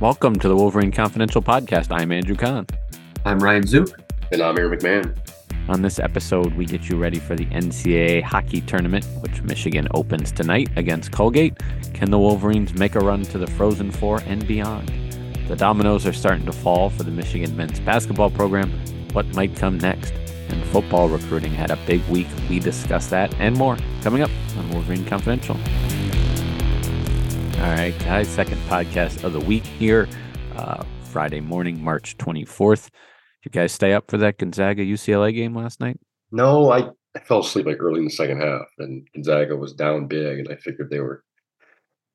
Welcome to the Wolverine Confidential Podcast. I'm Andrew Kahn. I'm Ryan Zook. And I'm Aaron McMahon. On this episode, we get you ready for the NCAA hockey tournament, which Michigan opens tonight against Colgate. Can the Wolverines make a run to the Frozen Four and beyond? The dominoes are starting to fall for the Michigan men's basketball program. What might come next? And football recruiting had a big week. We discuss that and more coming up on Wolverine Confidential. All right, guys, second podcast of the week here, uh, Friday morning, March 24th. Did you guys stay up for that Gonzaga UCLA game last night? No, I, I fell asleep like early in the second half, and Gonzaga was down big, and I figured they were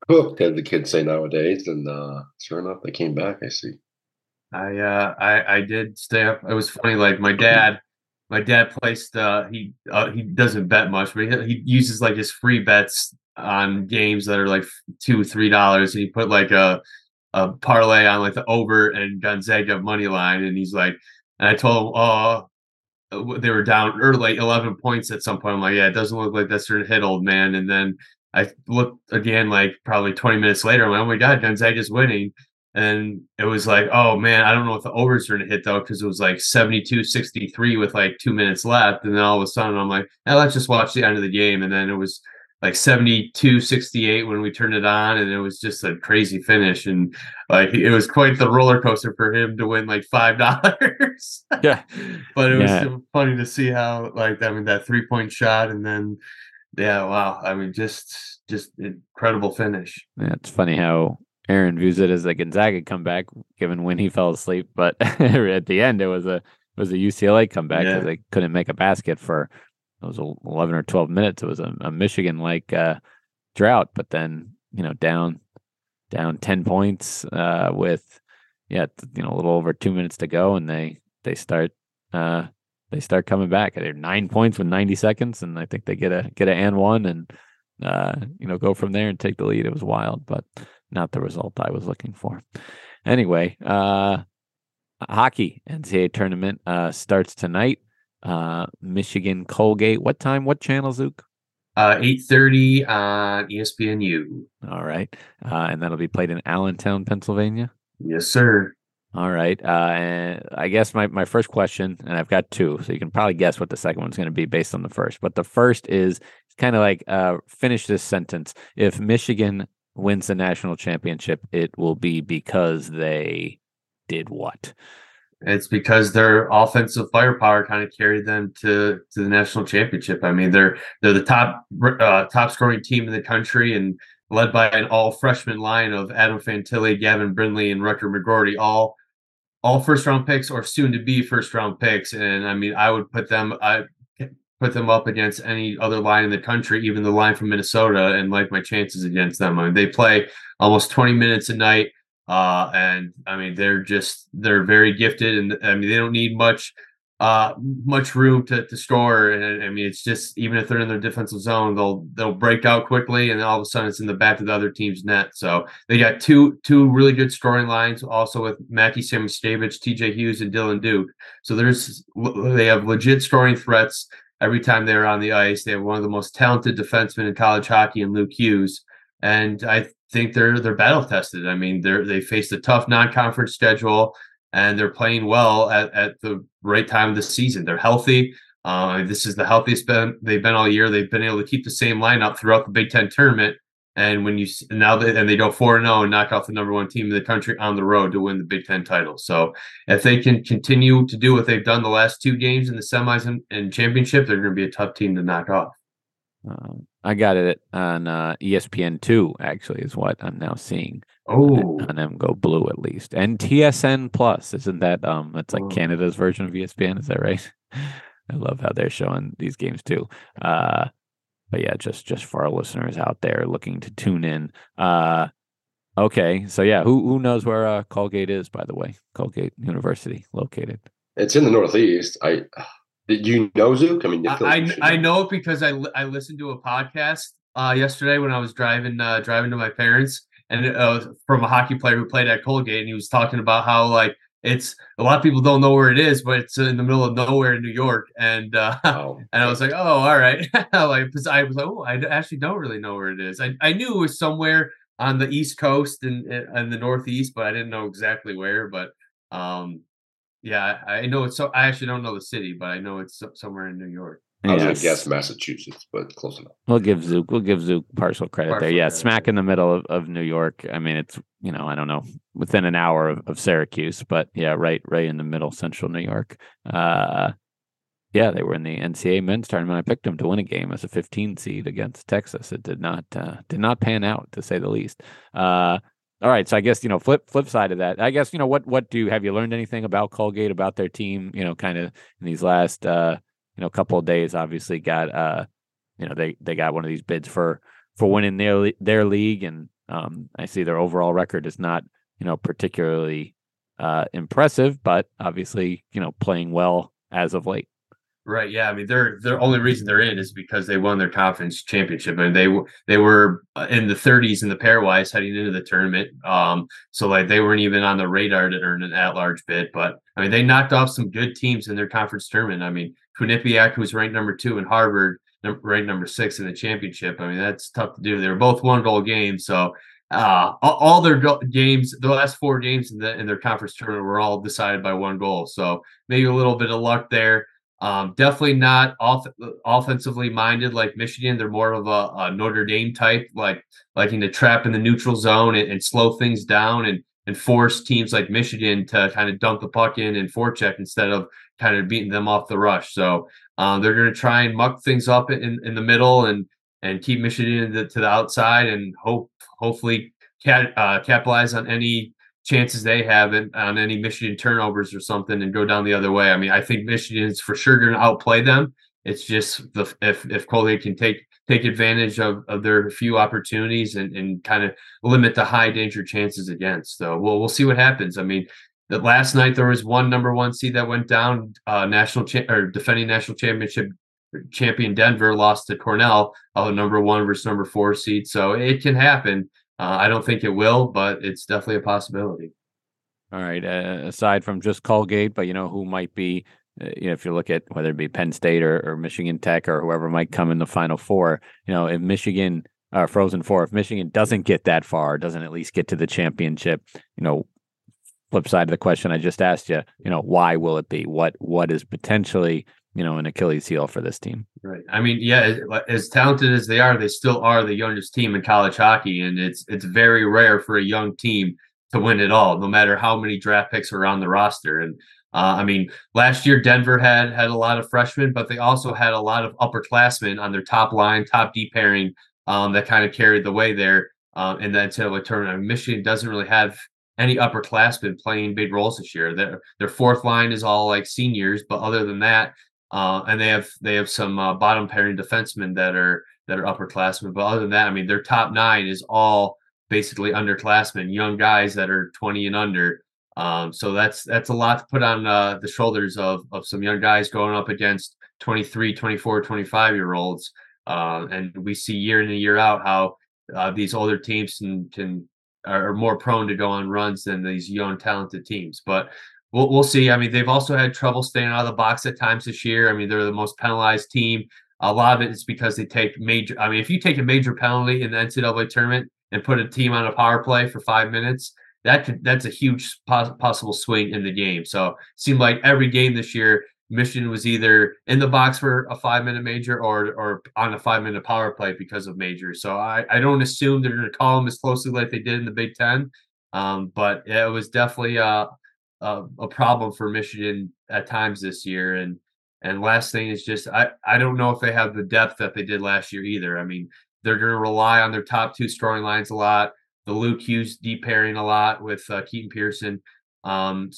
cooked, as the kids say nowadays. And uh, sure enough, they came back. I see. I uh, I I did stay up. It was funny. Like my dad, my dad placed. Uh, he uh, he doesn't bet much, but he, he uses like his free bets on games that are like two three dollars, and he put like a a parlay on like the over and Gonzaga money line, and he's like, and I told him, oh, they were down or like eleven points at some point. I'm like, yeah, it doesn't look like that's going to hit, old man. And then I looked again, like probably 20 minutes later. I'm like, oh my god, Gonzaga's winning. And it was like, oh man, I don't know if the overs are gonna hit though, because it was like 72 63 with like two minutes left. And then all of a sudden I'm like, hey, let's just watch the end of the game. And then it was like 72 68 when we turned it on and it was just a crazy finish and like it was quite the roller coaster for him to win like five dollars yeah but it yeah. was funny to see how like i mean that three point shot and then yeah wow i mean just just incredible finish yeah it's funny how aaron views it as a gonzaga comeback given when he fell asleep but at the end it was a it was a ucla comeback because yeah. they couldn't make a basket for it was 11 or 12 minutes. It was a, a Michigan like uh, drought, but then, you know, down, down 10 points uh, with, yeah, you know, a little over two minutes to go. And they, they start, uh, they start coming back. They're nine points with 90 seconds. And I think they get a, get a and one and, uh, you know, go from there and take the lead. It was wild, but not the result I was looking for. Anyway, uh, hockey NCAA tournament uh, starts tonight uh, Michigan Colgate. What time? What channel, Zook? Uh, 8.30 on ESPNU. All right. Uh, and that'll be played in Allentown, Pennsylvania? Yes, sir. All right. Uh, and I guess my, my first question, and I've got two, so you can probably guess what the second one's going to be based on the first. But the first is kind of like uh, finish this sentence. If Michigan wins the national championship, it will be because they did what? It's because their offensive firepower kind of carried them to to the national championship. I mean, they're they're the top uh, top scoring team in the country and led by an all freshman line of Adam Fantilli, Gavin Brindley, and Rutger McGroarty, all all first round picks or soon to be first round picks. And I mean, I would put them I put them up against any other line in the country, even the line from Minnesota, and like my chances against them. I mean, they play almost 20 minutes a night. Uh, and I mean, they're just they're very gifted, and I mean, they don't need much uh much room to, to score. And i mean it's just even if they're in their defensive zone they'll they'll break out quickly and all of a sudden it's in the back of the other team's net. So they got two two really good scoring lines also with Mackie Samoskevich, TJ Hughes and Dylan Duke. So there's they have legit scoring threats every time they're on the ice. They have one of the most talented defensemen in college hockey and Luke Hughes and I think they're they're battle tested. I mean, they're they faced a tough non-conference schedule, and they're playing well at, at the right time of the season. They're healthy. Uh, this is the healthiest been, they've been all year. They've been able to keep the same lineup throughout the Big Ten tournament. And when you now they and they go four and zero and knock off the number one team in the country on the road to win the Big Ten title. So if they can continue to do what they've done the last two games in the semis and, and championship, they're going to be a tough team to knock off. Um, I got it on uh, ESPN two. Actually, is what I'm now seeing. Oh, on them go blue at least, and TSN plus isn't that um? It's like oh. Canada's version of ESPN. Is that right? I love how they're showing these games too. Uh, but yeah, just just for our listeners out there looking to tune in. Uh, okay, so yeah, who who knows where uh, Colgate is? By the way, Colgate University located. It's in the Northeast. I did you know Zook? I mean, I, I know it because I I listened to a podcast uh, yesterday when I was driving uh, driving to my parents, and it uh, was from a hockey player who played at Colgate, and he was talking about how like it's a lot of people don't know where it is, but it's in the middle of nowhere in New York, and uh, oh, and I was like, oh, all right, like because I was like, oh, I actually don't really know where it is. I I knew it was somewhere on the East Coast and and the Northeast, but I didn't know exactly where. But um, yeah, I know it's so. I actually don't know the city, but I know it's somewhere in New York. I was yes. gonna guess Massachusetts, but close enough. We'll give Zook we'll give Zook partial credit partial there. Yeah, credit. smack in the middle of, of New York. I mean, it's you know, I don't know, within an hour of, of Syracuse, but yeah, right right in the middle, central New York. Uh yeah, they were in the NCAA men's tournament. I picked them to win a game as a 15 seed against Texas. It did not uh, did not pan out to say the least. Uh, all right, so I guess you know flip flip side of that. I guess you know what what do have you learned anything about Colgate about their team? You know, kind of in these last uh, you know couple of days. Obviously, got uh, you know they they got one of these bids for for winning their their league, and um, I see their overall record is not you know particularly uh, impressive, but obviously you know playing well as of late. Right. Yeah. I mean, they're the only reason they're in is because they won their conference championship, I and they they were uh, in the 30s in the pairwise heading into the tournament. Um, so like they weren't even on the radar to earn an at-large bid. But I mean, they knocked off some good teams in their conference tournament. I mean, Quinnipiac, who's ranked number two, and Harvard, ranked number six in the championship. I mean, that's tough to do. They were both one-goal games, so uh, all their games, the last four games in, the, in their conference tournament were all decided by one goal. So maybe a little bit of luck there. Um, definitely not off, offensively minded like Michigan. They're more of a, a, Notre Dame type, like liking to trap in the neutral zone and, and, slow things down and and force teams like Michigan to kind of dunk the puck in and forecheck instead of kind of beating them off the rush. So uh, they're going to try and muck things up in, in the middle and and keep Michigan to, to the outside and hope hopefully cat, uh, capitalize on any chances they have in, on any Michigan turnovers or something and go down the other way. I mean, I think Michigan's for sure going to outplay them. It's just the if if Colgate can take take advantage of, of their few opportunities and, and kind of limit the high danger chances against. So we'll we'll see what happens. I mean, that last night there was one number one seed that went down. Uh, national cha- or defending national championship champion Denver lost to Cornell, uh, number one versus number four seed. So it can happen. Uh, I don't think it will, but it's definitely a possibility. All right. Uh, aside from just Colgate, but you know who might be, uh, you know, if you look at whether it be Penn State or, or Michigan Tech or whoever might come in the Final Four, you know, if Michigan uh, Frozen Four, if Michigan doesn't get that far, doesn't at least get to the championship, you know, flip side of the question I just asked you, you know, why will it be? What what is potentially you know, an Achilles heel for this team. Right. I mean, yeah, as talented as they are, they still are the youngest team in college hockey, and it's it's very rare for a young team to win it all, no matter how many draft picks are on the roster. And uh, I mean, last year Denver had had a lot of freshmen, but they also had a lot of upperclassmen on their top line, top D pairing um, that kind of carried the way there um, in the NCAA tournament. I mean, Michigan doesn't really have any upperclassmen playing big roles this year. Their their fourth line is all like seniors, but other than that, uh, and they have they have some uh, bottom pairing defensemen that are that are upperclassmen. But other than that, I mean, their top nine is all basically underclassmen, young guys that are 20 and under. Um, so that's that's a lot to put on uh, the shoulders of of some young guys going up against 23, 24, 25 year olds. Uh, and we see year in and year out how uh, these older teams can can are more prone to go on runs than these young talented teams. But we'll, we'll see. I mean, they've also had trouble staying out of the box at times this year. I mean, they're the most penalized team. A lot of it is because they take major. I mean, if you take a major penalty in the NCAA tournament and put a team on a power play for five minutes, that could that's a huge pos- possible swing in the game. So it seemed like every game this year, Michigan was either in the box for a five minute major or or on a five minute power play because of majors. So I, I don't assume they're going to call them as closely like they did in the Big Ten. Um, but it was definitely uh, a, a problem for Michigan at times this year. And and last thing is just I I don't know if they have the depth that they did last year either. I mean, they're going to rely on their top two scoring lines a lot. The Luke Hughes deep pairing a lot with uh, Keaton Pehrson. Um,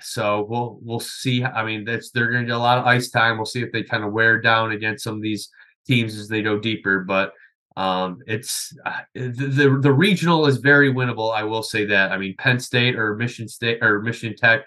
so we'll we'll see. I mean, that's they're going to get a lot of ice time. We'll see if they kind of wear down against some of these teams as they go deeper. But um, it's uh, the, the, regional is very winnable. I will say that. I mean, Penn State or Michigan State or Michigan Tech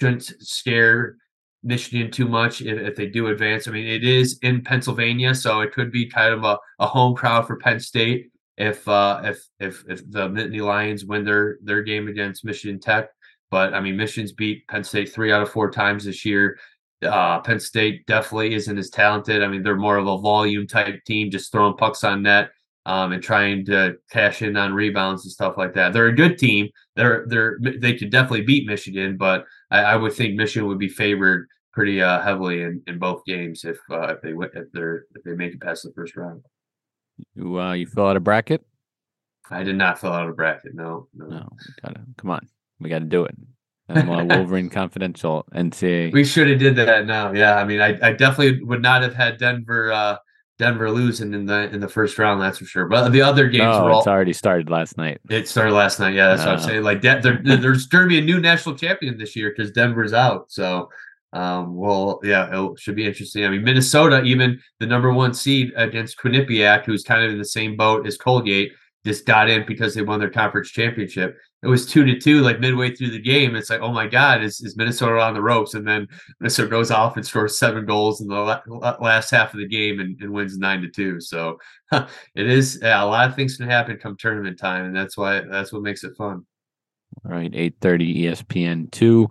shouldn't scare Michigan too much if, if, they do advance. I mean, it is in Pennsylvania, so it could be kind of a, a home crowd for Penn State if uh, if if if the Nittany Lions win their their game against Michigan Tech. But I mean, Michigan's beat Penn State three out of four times this year. Uh, Penn State definitely isn't as talented. I mean, they're more of a volume type team, just throwing pucks on net. um, and trying to cash in on rebounds and stuff like that. They're a good team. They're they're they could definitely beat Michigan, but I, I would think Michigan would be favored pretty uh, heavily in, in both games if uh, if they if they're if they make it past the first round. You uh, you fill out a bracket? I did not fill out a bracket. No, no. No, gotta come on. We got to do it. And uh, Wolverine Confidential and NCAA. We should have did that now. Yeah, I mean, I, I definitely would not have had Denver uh, Denver losing in the in the first round. That's for sure. But the other games no, were all. It's already started last night. It started last night. Yeah, that's uh, what I'm saying. Like, De- there, there's going to be a new national champion this year because Denver's out. So, um, well, yeah, it should be interesting. I mean, Minnesota, even the number one seed against Quinnipiac, who's kind of in the same boat as Colgate, just got in because they won their conference championship. It was two to two, like midway through the game. It's like, oh my God, is, is Minnesota on the ropes? And then Minnesota goes off and scores seven goals in the la- last half of the game and, and wins nine to two. So it is yeah, a lot of things can happen come tournament time, and that's why that's what makes it fun. All right, eight thirty ESPN two.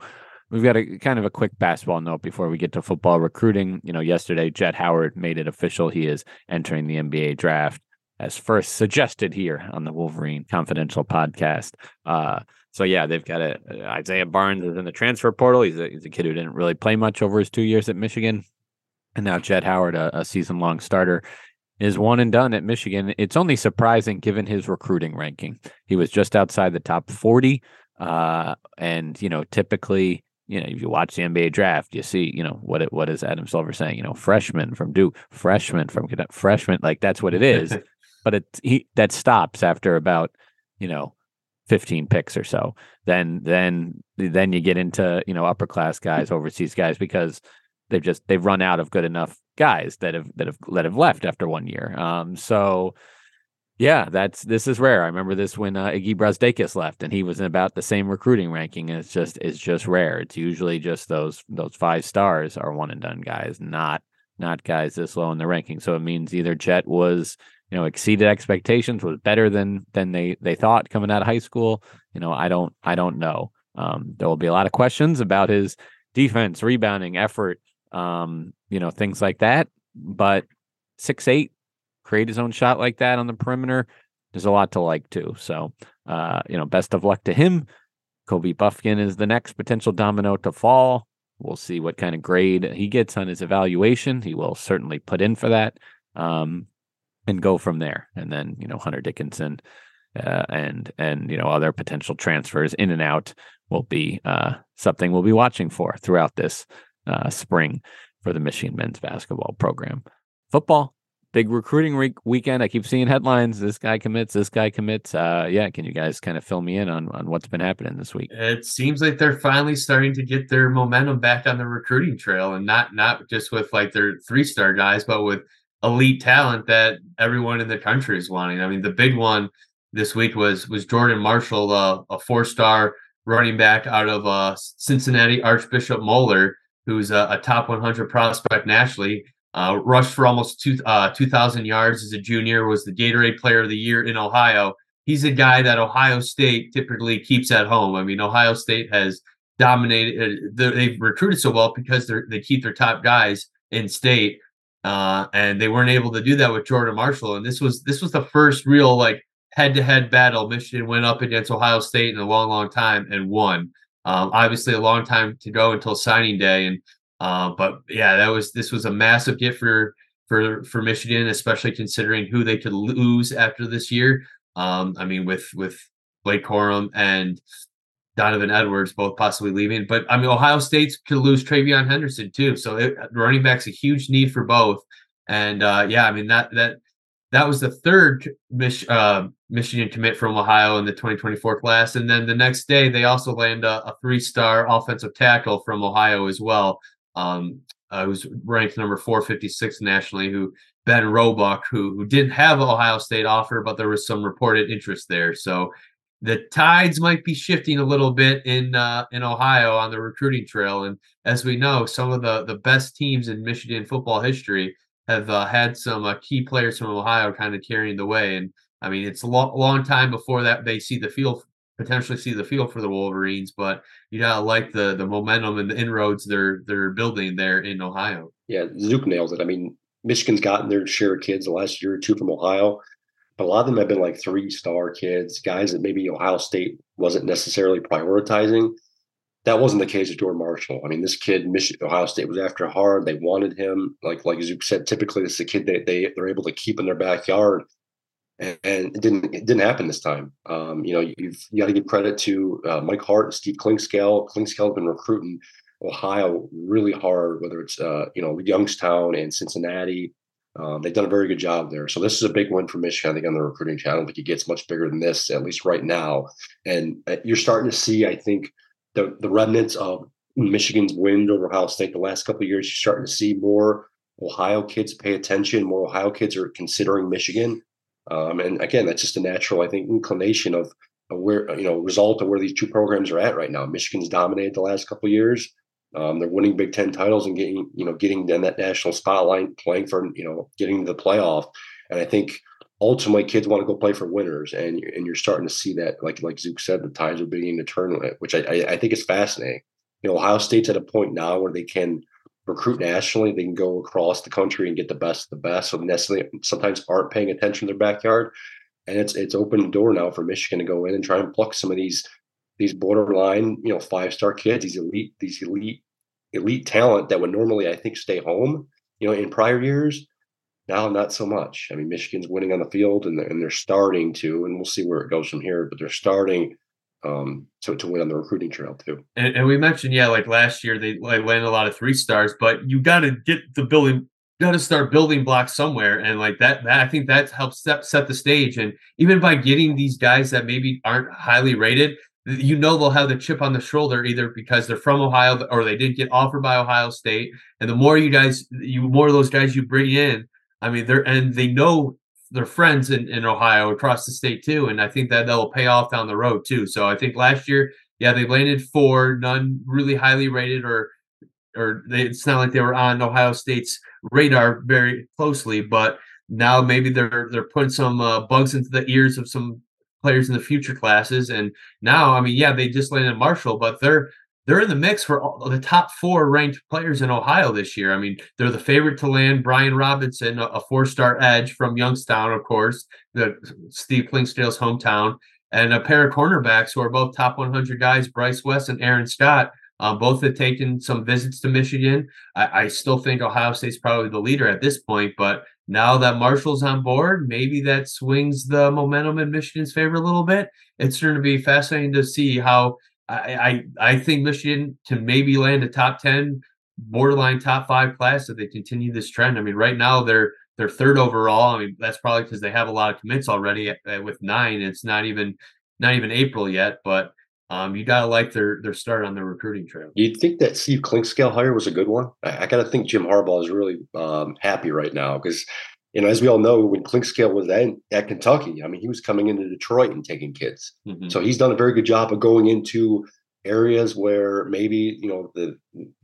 We've got a kind of a quick basketball note before we get to football recruiting. You know, yesterday Jett Howard made it official. He is entering the NBA draft as first suggested here on the Wolverine Confidential podcast. Uh, so yeah, they've got a, uh, Isaiah Barnes is in the transfer portal. He's a, he's a kid who didn't really play much over his two years at Michigan, and now Jett Howard, a, a season long starter, is one and done at Michigan. It's only surprising given his recruiting ranking. He was just outside the top forty, uh, and you know typically you know, if you watch the NBA draft, you see, you know, what it, what is Adam Silver saying? You know, freshman from Duke, freshman from freshman, like that's what it is. but it he that stops after about you know 15 picks or so. Then then then you get into you know upper class guys overseas guys because they've just they've run out of good enough guys that have that have that have left after one year. Um so yeah that's this is rare. I remember this when uh, iggy brazdeikis left and he was in about the same recruiting ranking and it's just it's just rare. It's usually just those those five stars are one and done guys not not guys this low in the ranking. So it means either Jett was you know exceeded expectations was better than than they they thought coming out of high school. You know i don't i don't know. Um, there will be a lot of questions about his defense rebounding effort um, you know things like that. But six eight create his own shot like that on the perimeter there's a lot to like too. So uh, you know best of luck to him. Kobe bufkin is the next potential domino to fall. We'll see what kind of grade he gets on his evaluation. He will certainly put in for that. Um, and go from there. And then you know Hunter Dickinson uh, and and you know other potential transfers in and out will be uh, something we'll be watching for throughout this uh, spring for the Michigan men's basketball program. Football, big recruiting re- weekend. I keep seeing headlines. This guy commits. This guy commits. Uh, yeah, can you guys kind of fill me in on on what's been happening this week? It seems like they're finally starting to get their momentum back on the recruiting trail, and not not just with like their three star guys, but with elite talent that everyone in the country is wanting. I mean, the big one this week was was Jordan Marshall, uh, a four star running back out of uh, Cincinnati Archbishop Moeller, who's a, a, top 100 prospect nationally. Uh, rushed for almost two uh, 2,000 yards as a junior. Was the Gatorade Player of the Year in Ohio. He's a guy that Ohio State typically keeps at home. I mean, Ohio State has dominated. Uh, they've recruited so well because they they keep their top guys in state. Uh, and they weren't able to do that with Jordan Marshall. And this was this was the first real like head to head battle Michigan went up against Ohio State in a long, long time and won. Um, obviously, a long time to go until signing day, and uh, but yeah, that was this was a massive gift for for for Michigan, especially considering who they could lose after this year. Um, I mean, with with Blake Corum and Donovan Edwards both possibly leaving. But I mean, Ohio State could lose TreVeyon Henderson too. So it, running back's a huge need for both. And uh, yeah, I mean that that that was the third Mich- uh, Michigan commit from Ohio in the 2024 class. And then the next day, they also land a, a three-star offensive tackle from Ohio as well. Um, uh, who's ranked number 456 nationally, who Ben Roebuck, who who didn't have Ohio State offer, but there was some reported interest there. So the tides might be shifting a little bit in uh, in Ohio on the recruiting trail, and as we know, some of the the best teams in Michigan football history have uh, had some uh, key players from Ohio kind of carrying the way. And I mean, it's a long, long time before that they see the field potentially see the field for the Wolverines, but you gotta like the the momentum and the inroads they're they're building there in Ohio. Yeah, Zook nails it. I mean, Michigan's gotten their share of kids the last year or two from Ohio but a lot of them have been like three star kids, guys that maybe Ohio State wasn't necessarily prioritizing. That wasn't the case with Jordan Marshall. I mean, this kid, Michigan, Ohio State was after hard. They wanted him. Like like Zook said, typically this is a kid that they they're able to keep in their backyard, and, and it didn't it didn't happen this time. Um, you know, you've you got to give credit to uh, Mike Hart and Steve Clinkscale. Clinkscale has been recruiting Ohio really hard, whether it's uh, you know Youngstown and Cincinnati. Um, they've done a very good job there. So this is a big win for Michigan. I think on the recruiting channel, I don't think it gets much bigger than this, at least right now. And uh, you're starting to see, I think, the the remnants of Michigan's win over Ohio State the last couple of years. You're starting to see more Ohio kids pay attention. More Ohio kids are considering Michigan. Um, and again, that's just a natural, I think, inclination of, of where you know result of where these two programs are at right now. Michigan's dominated the last couple of years. Um, they're winning Big Ten titles and getting, you know, getting in that national spotlight, playing for, you know, getting to the playoff. And I think ultimately kids want to go play for winners, and and you're starting to see that, like like Zook said, the tides are beginning to turn, which I, I, I think is fascinating. You know, Ohio State's at a point now where they can recruit nationally. They can go across the country and get the best of the best. So necessarily sometimes aren't paying attention to their backyard, and it's it's open door now for Michigan to go in and try and pluck some of these these borderline, you know, five star kids, these elite, these elite, elite talent that would normally, I think, stay home, you know, in prior years. Now, not so much. I mean, Michigan's winning on the field and, they're, and they're starting to, and we'll see where it goes from here, but they're starting um, to, to win on the recruiting trail too. And, and we mentioned, yeah, like last year they like landed a lot of three stars, but you got to get the building, got to start building blocks somewhere, and like that, that I think that helps set set the stage. And even by getting these guys that maybe aren't highly rated, you know they'll have the chip on the shoulder either because they're from Ohio or they didn't get offered by Ohio State. And the more you guys, you more of those guys you bring in, I mean, they're and they know their friends in, in Ohio across the state too. And I think that that'll pay off down the road too. So I think last year, yeah, they landed four, none really highly rated or or they, it's not like they were on Ohio State's radar very closely, but now maybe they're they're putting some uh, bugs into the ears of some players in the future classes. And now, I mean, yeah, they just landed Marshall, but they're they're in the mix for all, the top four ranked players in Ohio this year. I mean, they're the favorite to land Brian Robinson, a, a four-star edge from Youngstown, of course, the Steve Clinkscale's hometown, and a pair of cornerbacks who are both top 100 guys, Bryce West and Aaron Scott. Uh, both have taken some visits to Michigan. I, I still think Ohio State's probably the leader at this point, but now that Marshall's on board, maybe that swings the momentum in Michigan's favor a little bit. It's going to be fascinating to see how I, I, I think Michigan can maybe land a top ten, borderline top five class if they continue this trend. I mean, right now they're they're third overall. I mean, that's probably because they have a lot of commits already uh, with nine. It's not even not even April yet, but um, you gotta like their their start on the recruiting trail. You'd think that Steve Clinkscale hire was a good one. I, I gotta think Jim Harbaugh is really um, happy right now because you know, as we all know, when Clinkscale was at, at Kentucky, I mean, he was coming into Detroit and taking kids. Mm-hmm. So he's done a very good job of going into areas where maybe you know the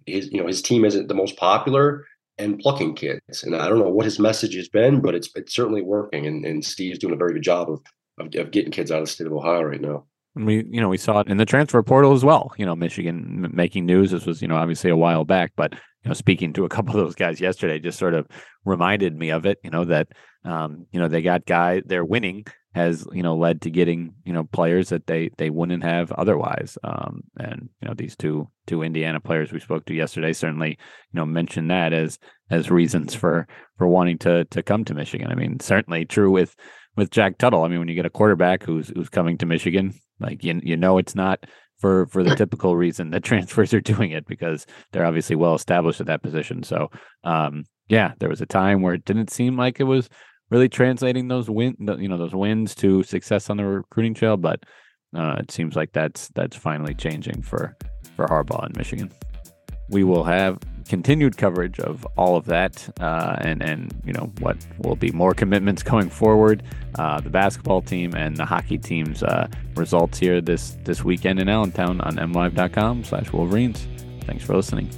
his you know his team isn't the most popular and plucking kids. And I don't know what his message has been, but it's it's certainly working. And, and Steve's doing a very good job of, of, of getting kids out of the state of Ohio right now. And we, you know, we saw it in the transfer portal as well. You know, Michigan making news. This was, you know, obviously a while back, but you know, speaking to a couple of those guys yesterday, just sort of reminded me of it. You know that, um, you know, they got guy. They're winning has you know led to getting you know players that they they wouldn't have otherwise. Um, and you know these two two Indiana players we spoke to yesterday certainly you know mentioned that as as reasons for for wanting to to come to Michigan. I mean, certainly true with with Jack Tuttle. I mean, when you get a quarterback who's who's coming to Michigan, like you you know it's not for for the typical reason that transfers are doing it because they're obviously well established at that position. So um, yeah, there was a time where it didn't seem like it was really translating those win you know those wins to success on the recruiting trail, but uh, it seems like that's that's finally changing for for Harbaugh in Michigan. We will have continued coverage of all of that uh, and and you know what will be more commitments going forward. Uh, the basketball team and the hockey team's uh, results here this this weekend in allentown on mlive.com slash wolverines. Thanks for listening